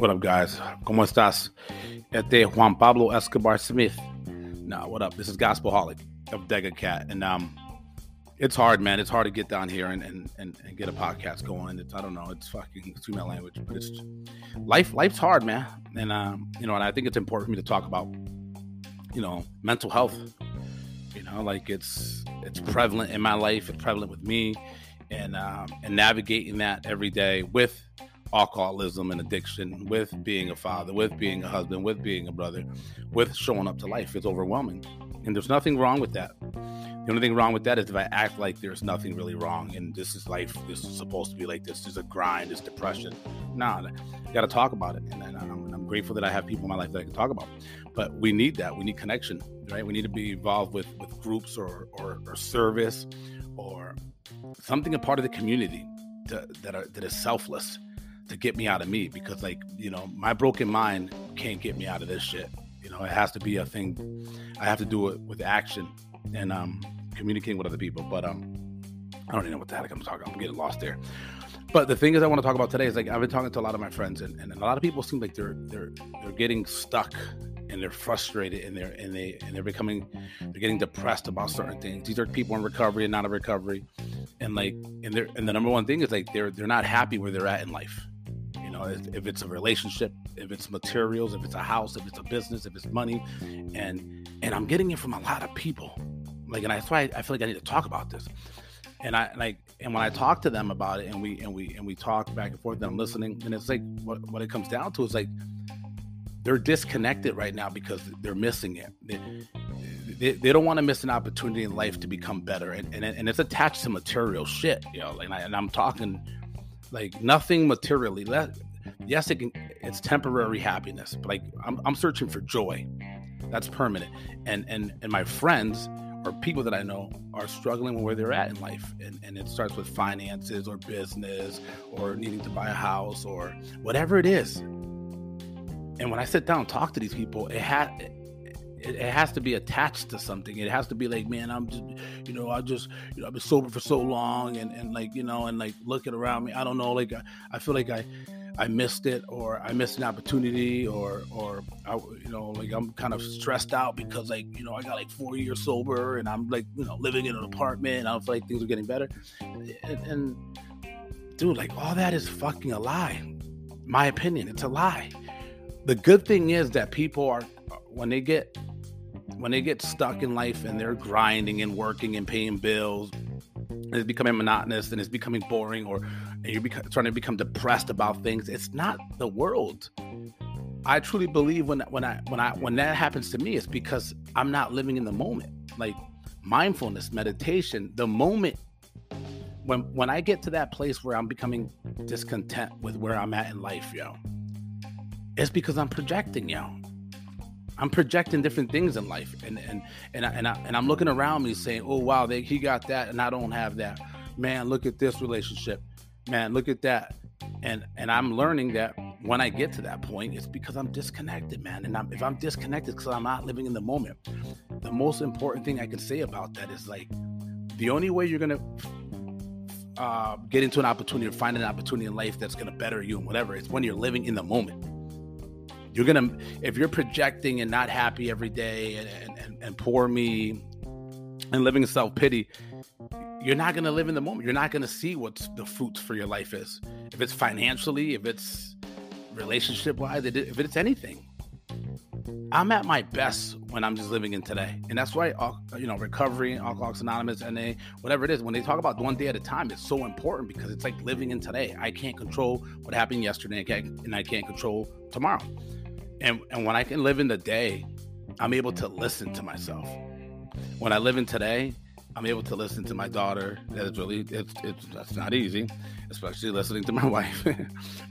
What up, guys? ¿Cómo estás? Este Juan Pablo Escobar Smith. Nah, what up? This is Gospel Holic of Dega Cat. And um, it's hard, man. It's hard to get down here and, and, and, and get a podcast going. It's I don't know. It's fucking excuse my language, but it's life. Life's hard, man. And um, you know, and I think it's important for me to talk about, you know, mental health. You know, like it's it's prevalent in my life. It's prevalent with me, and um, and navigating that every day with alcoholism and addiction, with being a father, with being a husband, with being a brother, with showing up to life. It's overwhelming. And there's nothing wrong with that. The only thing wrong with that is if I act like there's nothing really wrong and this is life, this is supposed to be like this, there's a grind, this depression. Nah, got to talk about it. And, and I'm grateful that I have people in my life that I can talk about. But we need that. We need connection, right? We need to be involved with with groups or or, or service or something a part of the community to, that are, that is selfless to get me out of me because like you know my broken mind can't get me out of this shit. You know it has to be a thing. I have to do it with action and um communicating with other people but um i don't even know what the heck i'm talking about. i'm getting lost there. But the thing is i want to talk about today is like i've been talking to a lot of my friends and, and a lot of people seem like they're they're they're getting stuck and they're frustrated and they're and they and they're becoming they're getting depressed about certain things. These are people in recovery and not in recovery. And like and they're and the number one thing is like they're they're not happy where they're at in life know, if it's a relationship, if it's materials, if it's a house, if it's a business, if it's money, and and I'm getting it from a lot of people. Like, and that's why I feel like I need to talk about this. And I like, and when I talk to them about it, and we and we and we talk back and forth, and I'm listening, and it's like what what it comes down to is like they're disconnected right now because they're missing it. They, they, they don't want to miss an opportunity in life to become better, and and, and it's attached to material shit, you know. And, I, and I'm talking like nothing materially. Yes, it can. It's temporary happiness, but like I'm, I'm searching for joy. That's permanent. And and and my friends or people that I know are struggling with where they're at in life, and and it starts with finances or business or needing to buy a house or whatever it is. And when I sit down and talk to these people, it had it, it, has to be attached to something. It has to be like, man, I'm just, you know, I just, you know, I've been sober for so long, and and like, you know, and like looking around me, I don't know, like I, I feel like I, I missed it, or I missed an opportunity, or or I, you know, like I'm kind of stressed out because like, you know, I got like four years sober, and I'm like, you know, living in an apartment, and I feel like things are getting better, and, and dude, like all that is fucking a lie. My opinion, it's a lie. The good thing is that people are when they get when they get stuck in life and they're grinding and working and paying bills and it's becoming monotonous and it's becoming boring or you're beca- trying to become depressed about things it's not the world. I truly believe when when i when i when that happens to me it's because i'm not living in the moment. Like mindfulness meditation the moment when when i get to that place where i'm becoming discontent with where i'm at in life yo it's because i'm projecting yo I'm projecting different things in life, and and and I, and, I, and I'm looking around me saying, "Oh wow, they, he got that, and I don't have that." Man, look at this relationship. Man, look at that. And and I'm learning that when I get to that point, it's because I'm disconnected, man. And I'm, if I'm disconnected, because I'm not living in the moment. The most important thing I can say about that is like, the only way you're gonna uh, get into an opportunity or find an opportunity in life that's gonna better you and whatever, it's when you're living in the moment you're gonna if you're projecting and not happy every day and, and, and poor me and living in self-pity you're not gonna live in the moment. You're not gonna see what the fruits for your life is. If it's financially if it's relationship wise if it's anything. I'm at my best when i'm just living in today. And that's why uh, you know recovery alcoholics anonymous they whatever it is when they talk about one day at a time it's so important because it's like living in today. I can't control what happened yesterday and i can't control tomorrow and and when I can live in the day, I'm able to listen to myself. When I live in today, I'm able to listen to my daughter. That is really it's it's that's not easy, especially listening to my wife.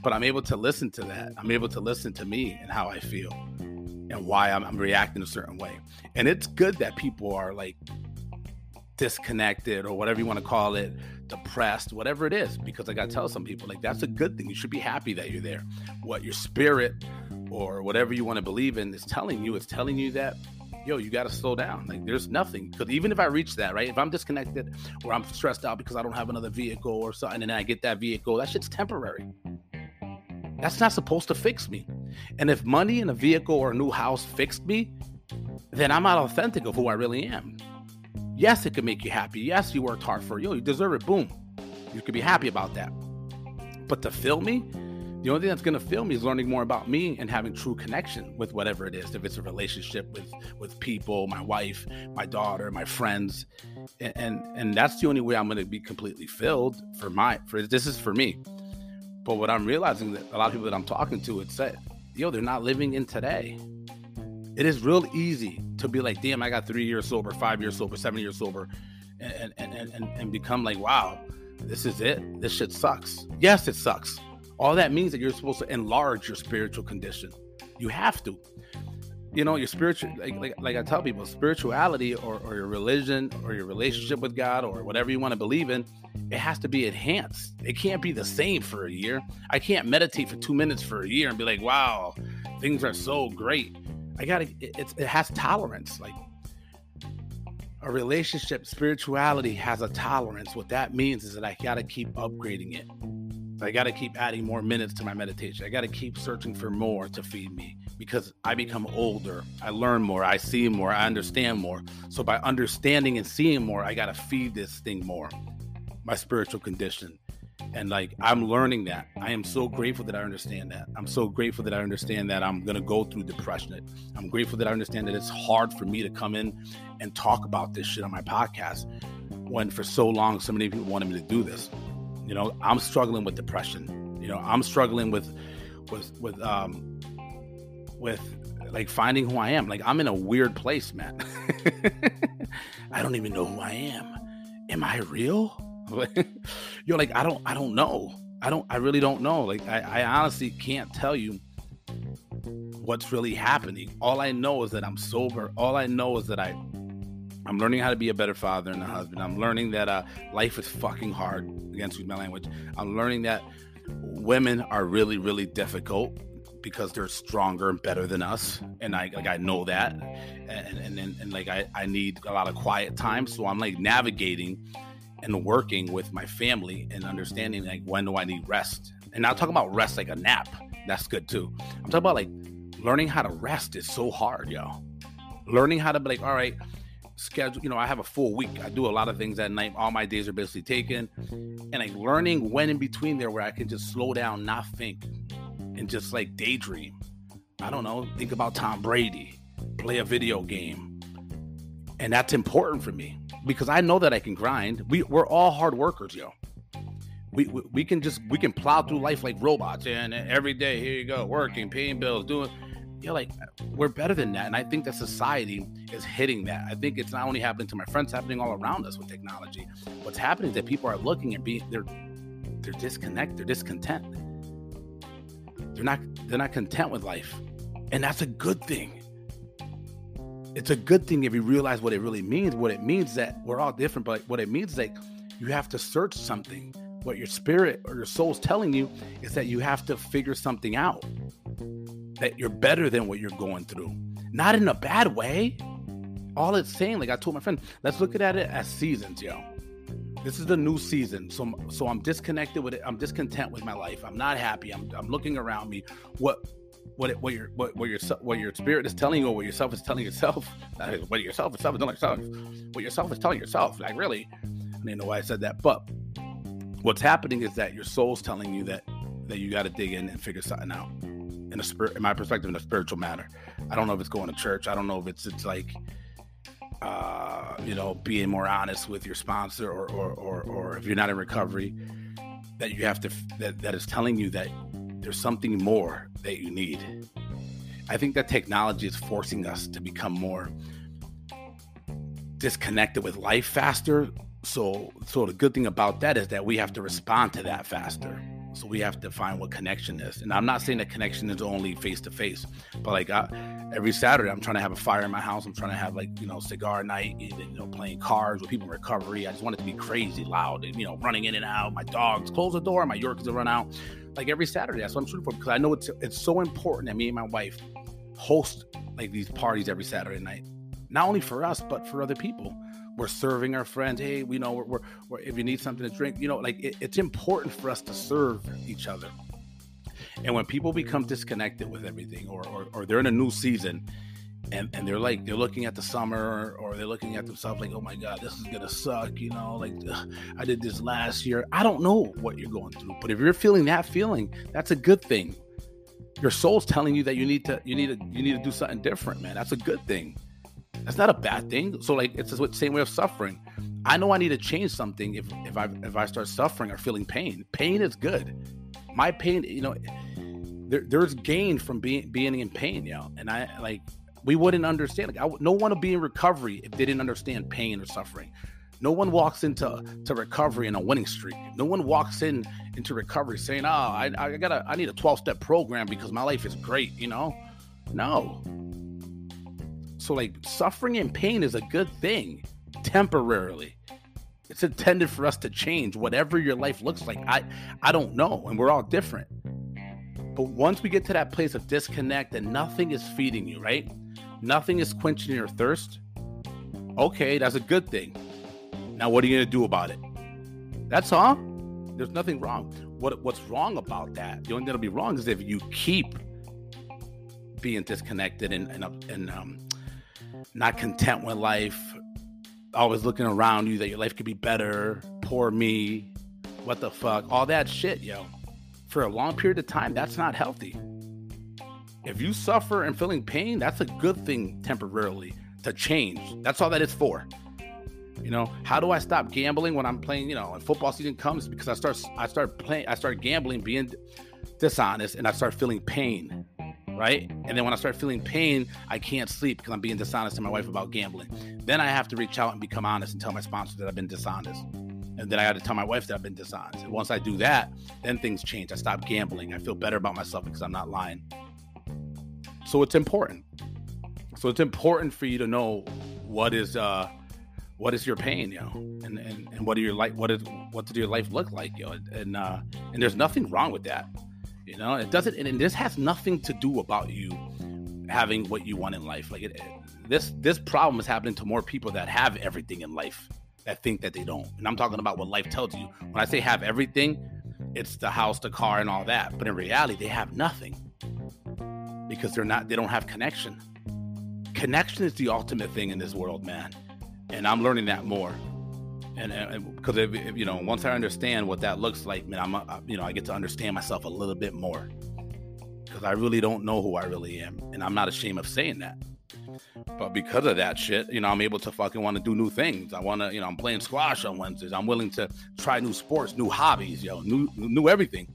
but I'm able to listen to that. I'm able to listen to me and how I feel and why I'm, I'm reacting a certain way. And it's good that people are like disconnected or whatever you want to call it, depressed, whatever it is, because I got to tell some people like that's a good thing. You should be happy that you're there. What your spirit Mm-hmm. or whatever you want to believe in is telling you, it's telling you that, yo, you got to slow down. Like there's nothing. Because even if I reach that, right? If I'm disconnected or I'm stressed out because I don't have another vehicle or something, and I get that vehicle, that shit's temporary. That's not supposed to fix me. And if money and a vehicle or a new house fixed me, then I'm not authentic of who I really am. Yes, it can make you happy. Yes, you worked hard for it. Yo, you deserve it. Boom. You could be happy about that. But to fill me, the only thing that's going to fill me is learning more about me and having true connection with whatever it is if it's a relationship with with people my wife my daughter my friends. And and, and that's the only way i'm going to be completely filled for my for this is for me. But what i'm realizing that a lot of people that i'm talking to it's that yo they're not living in today. It is real easy to be like damn i got three years sober five years sober seven years sober and and and, and, and become like wow this is it. This shit sucks. Yes it sucks all that means that you're supposed to enlarge your spiritual condition. You have to. You know, your spiritual, like, like, like I tell people, spirituality or, or your religion or your relationship with God or whatever you want to believe in, it has to be enhanced. It can't be the same for a year. I can't meditate for two minutes for a year and be like, wow, things are so great. I gotta, it, it has tolerance. Like a relationship, spirituality has a tolerance. What that means is that I gotta keep upgrading it. I got to keep adding more minutes to my meditation. I got to keep searching for more to feed me because I become older. I learn more. I see more. I understand more. So, by understanding and seeing more, I got to feed this thing more, my spiritual condition. And like, I'm learning that. I am so grateful that I understand that. I'm so grateful that I understand that I'm going to go through depression. I'm grateful that I understand that it's hard for me to come in and talk about this shit on my podcast when for so long so many people wanted me to do this you know, I'm struggling with depression. You know, I'm struggling with with with um with like finding who I am. Like I'm in a weird place, man. I don't even know who I am. Am I real? You're like, I don't I don't know. I don't I really don't know. Like I, I honestly can't tell you what's really happening. All I know is that I'm sober. All I know is that I I'm learning how to be a better father and a husband. I'm learning that uh, life is fucking hard, against my language. I'm learning that women are really, really difficult because they're stronger and better than us. And I like I know that. And and, and, and like I, I need a lot of quiet time. So I'm like navigating and working with my family and understanding like when do I need rest. And not talking about rest like a nap. That's good too. I'm talking about like learning how to rest is so hard, yo. Learning how to be like, all right, schedule you know i have a full week. I do a lot of things at night. All my days are basically taken. And like learning when in between there where i can just slow down not think and just like daydream. I don't know. Think about tom brady. Play a video game. And that's important for me because i know that i can grind. We, we're all hard workers yo. We, we, we can just we can plow through life like robots. And every day here you go working paying bills doing you're like we're better than that and i think that society is hitting that. I think it's not only happening to my friends happening all around us with technology. What's happening is that people are looking and being they're they're disconnected they're discontent. They're not they're not content with life and that's a good thing. It's a good thing if you realize what it really means. What it means that we're all different but what it means is like you have to search something. What your spirit or your soul's telling you is that you have to figure something out that you're better than what you're going through. Not in a bad way. All it's saying, like I told my friend, let's look at it as seasons, yo. This is the new season. So so I'm disconnected with it. I'm discontent with my life. I'm not happy. I'm, I'm looking around me. What what what your what, what your what your spirit is telling you or what yourself is telling yourself what yourself is telling yourself what yourself is telling yourself like really I don't know why I said that but what's happening is that your soul's telling you that that you got to dig in and figure something out in a spirit, in my perspective, in a spiritual manner. I don't know if it's going to church. I don't know if it's it's like, uh, you know, being more honest with your sponsor, or or or, or if you're not in recovery, that you have to that that is telling you that there's something more that you need. I think that technology is forcing us to become more disconnected with life faster. So, so the good thing about that is that we have to respond to that faster. So we have to find what connection is. And I'm not saying that connection is only face to face, but like I, every Saturday, I'm trying to have a fire in my house. I'm trying to have like you know cigar night, you know, playing cards with people in recovery. I just want it to be crazy loud, you know, running in and out. My dogs close the door, my Yorkies will run out. Like every Saturday, that's what I'm shooting for because I know it's it's so important that me and my wife host like these parties every Saturday night, not only for us but for other people we're serving our friends. Hey, we know we're, we're, we're if you need something to drink, you know, like it, it's important for us to serve each other. And when people become disconnected with everything, or or, or they're in a new season, and and they're like they're looking at the summer or they're looking at themselves like oh my god this is gonna suck you know like ugh, i did this last year i don't know what you're going through but if you're feeling that feeling that's a good thing your soul's telling you that you need to you need to you need to do something different man that's a good thing that's not a bad thing so like it's the same way of suffering i know i need to change something if if i if i start suffering or feeling pain pain is good my pain you know there, there's gain from being being in pain you know and i like we wouldn't understand. Like, I, no one would be in recovery if they didn't understand pain or suffering. No one walks into to recovery in a winning streak. No one walks in into recovery saying, "Oh, I, I gotta, I need a twelve step program because my life is great." You know, no. So like suffering and pain is a good thing, temporarily. It's intended for us to change whatever your life looks like. I, I don't know, and we're all different. But once we get to that place of disconnect and nothing is feeding you, right? nothing is quenching your thirst, okay, that's a good thing. Now, what are you going to do about it? That's all. There's nothing wrong. What What's wrong about that? The only thing that'll be wrong is if you keep being disconnected and and, and um, not content with life, always looking around you that your life could be better. Poor me. What the fuck? All that shit, yo. For a long period of time, that's not healthy if you suffer and feeling pain, that's a good thing temporarily to change. That's all that is for. You know, how do I stop gambling when I'm playing? You know, when football season comes because I start I start playing I start gambling, being dishonest, and I start feeling pain, right? And then when I start feeling pain, I can't sleep because I'm being dishonest to my wife about gambling. Then I have to reach out and become honest and tell my sponsor that I've been dishonest. And then I got to tell my wife that I've been dishonest. And once I do that, then things change. I stop gambling. I feel better about myself because I'm not lying. So it's important. So it's important for you to know what is uh what is your pain, you know, and and, and what are your life what is what does your life look like, you know, and uh and there's nothing wrong with that. You know, it doesn't and, this has nothing to do about you having what you want in life. Like it, this this problem is happening to more people that have everything in life that think that they don't. And I'm talking about what life tells you. When I say have everything, it's the house, the car, and all that. But in reality, they have nothing because they're not they don't have connection. Connection is the ultimate thing in this world, man, and I'm learning that more. And because you know, once I understand what that looks like, man, I'm uh, you know I get to understand myself a little bit more because I really don't know who I really am, and I'm not ashamed of saying that. But because of that shit, you know, I'm able to fucking want to do new things. I want to, you know, I'm playing squash on Wednesdays. I'm willing to try new sports, new hobbies, yo, new, new everything.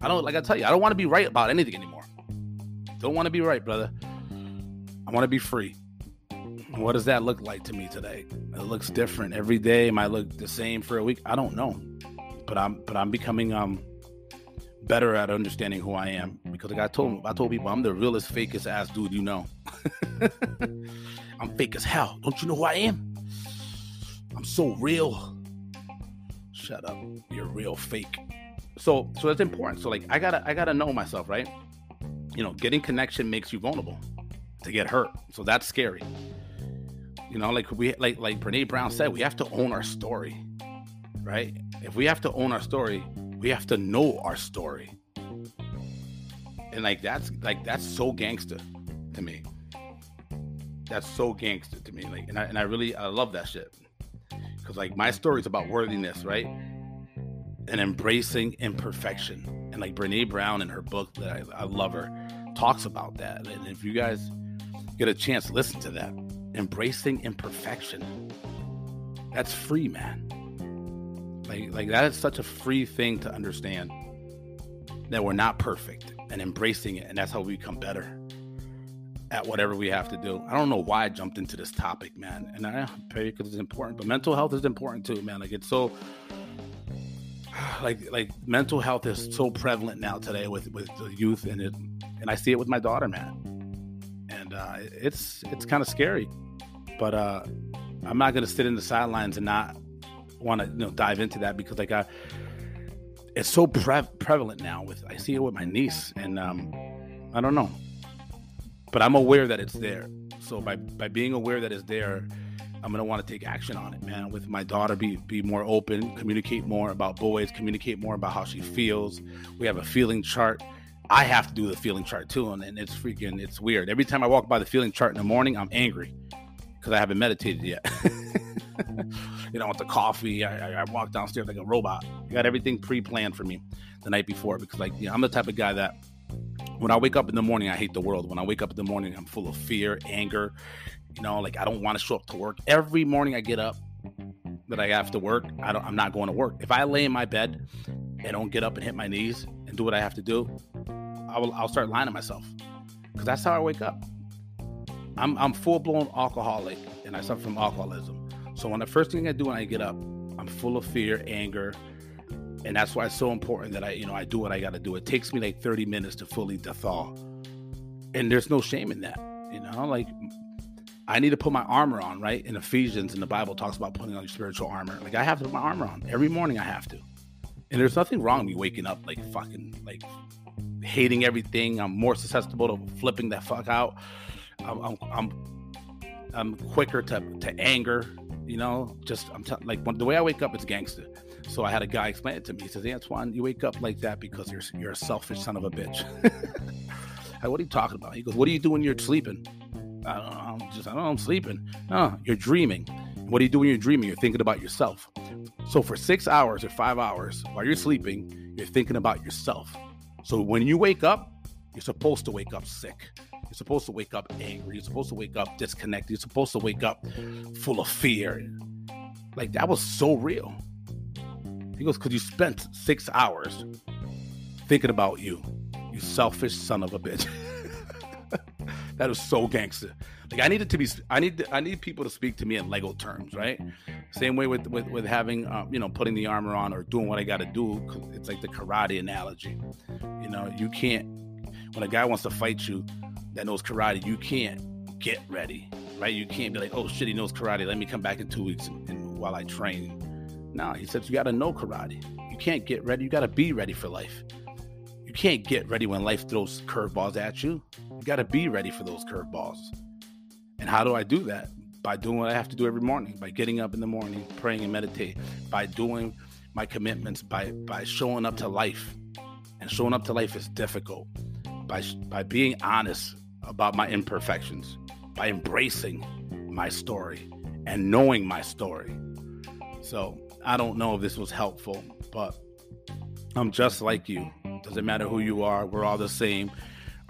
I don't, like I tell you, I don't want to be right about anything anymore. Don't want to be right, brother. I want to be free. What does that look like to me today? It looks different every day. Might look the same for a week. I don't know, but I'm but I'm becoming um better at understanding who I am because like I told I told people I'm the realest, fakest ass dude you know. I'm fake as hell. Don't you know who I am? I'm so real. Shut up. You're real fake. So so that's important. So like I gotta I gotta know myself, right? you know, getting connection makes you vulnerable to get hurt. So that's scary. You know, like we like like Brene Brown said, we have to own our story. Right? If we have to own our story, we have to know our story. And like that's like that's so gangster to me. That's so gangster to me. Like and I and I really I love that shit. Cause like my story is about worthiness, right? And embracing imperfection and like Brene Brown in her book that I, I love her talks about that. And if you guys get a chance, listen to that. Embracing imperfection. That's free, man. Like like that is such a free thing to understand that we're not perfect and embracing it, and that's how we become better at whatever we have to do. I don't know why I jumped into this topic, man, and I pray because it's important, but mental health is important too, man. Like it's so like like mental health is so prevalent now today with with the youth and it and I see it with my daughter, man. Uh, it's it's kind of scary, but uh, I'm not gonna sit in the sidelines and not want to you know dive into that because like I, it's so pre- prevalent now. With I see it with my niece, and um, I don't know, but I'm aware that it's there. So by by being aware that it's there, I'm gonna want to take action on it, man. With my daughter, be be more open, communicate more about boys, communicate more about how she feels. We have a feeling chart. I have to do the feeling chart too, and, and it's freaking it's weird. Every time I walk by the feeling chart in the morning, I'm angry because I haven't meditated yet. you know, with the coffee, I, I, walk downstairs like a robot. I got everything pre-planned for me the night before because, like, you know, I'm the type of guy that when I wake up in the morning, I hate the world. When I wake up in the morning, I'm full of fear, anger. You know, like I don't want to show up to work. Every morning I get up that I have to work, I don't. I'm not going to work. If I lay in my bed and don't get up and hit my knees and do what I have to do, I will. I'll start lying to myself because that's how I wake up. I'm I'm full blown alcoholic and I suffer from alcoholism. So when the first thing I do when I get up, I'm full of fear, anger, and that's why it's so important that I you know I do what I got to do. It takes me like 30 minutes to fully thaw, and there's no shame in that. You know, like I need to put my armor on, right? In Ephesians, in the Bible, talks about putting on your spiritual armor. Like I have to put my armor on every morning. I have to, and there's nothing wrong with me waking up like fucking like hating everything. I'm more susceptible to flipping the fuck out. I'm, I'm, I'm, I'm quicker to, to anger. You know, just I'm t- like when, the way I wake up, it's gangster. So I had a guy explain it to me. He says, Antoine, you wake up like that because you're you're a selfish son of a bitch. what are you talking about? He goes, What do you do when you're sleeping? I don't know. I'm just I don't know. I'm sleeping. No, you're dreaming. What do you do when you're dreaming? You're thinking about yourself. So for six hours or five hours while you're sleeping, you're thinking about yourself. So when you wake up, you're supposed to wake up sick. You're supposed to wake up angry. You're supposed to wake up disconnected. You're supposed to wake up full of fear. Like that was so real. He goes, because you spent six hours thinking about you, you selfish son of a bitch. that was so gangster. Like I needed to be, I need, I need people to speak to me in Lego terms, right? Same way with with, with having, um, you know, putting the armor on or doing what I got to do. It's like the karate analogy. You know, you can't. When a guy wants to fight you that knows karate, you can't get ready, right? You can't be like, oh shit, he knows karate. Let me come back in two weeks and, and while I train. No, he says you got to know karate. You can't get ready. You got to be ready for life. You can't get ready when life throws curveballs at. You got to be ready for those curveballs. And how do I do that? By doing what I have to do every morning, by getting up in the morning, praying and meditate, by doing my commitments, by by showing up to life. And showing up to life is difficult. By by being honest about my imperfections, by embracing my story and knowing my story. So, I don't know if this was helpful, but I'm just like you. Doesn't matter who you are, we're all the same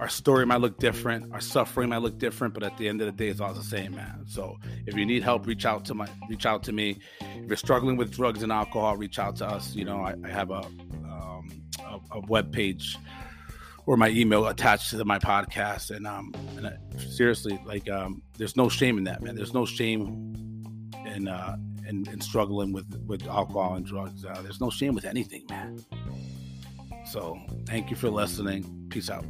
our story might look different, our suffering might look different, but at the end of the day, it's all the same, man. So if you need help, reach out to my reach out to me. If you're struggling with drugs and alcohol, reach out to us. You know, I, I have a, um, a a web page or my email attached to my podcast, and um, and I, seriously, like um, there's no shame in that, man. There's no shame in uh in, in struggling with with alcohol and drugs. Uh, there's no shame with anything, man. So thank you for listening. Peace out.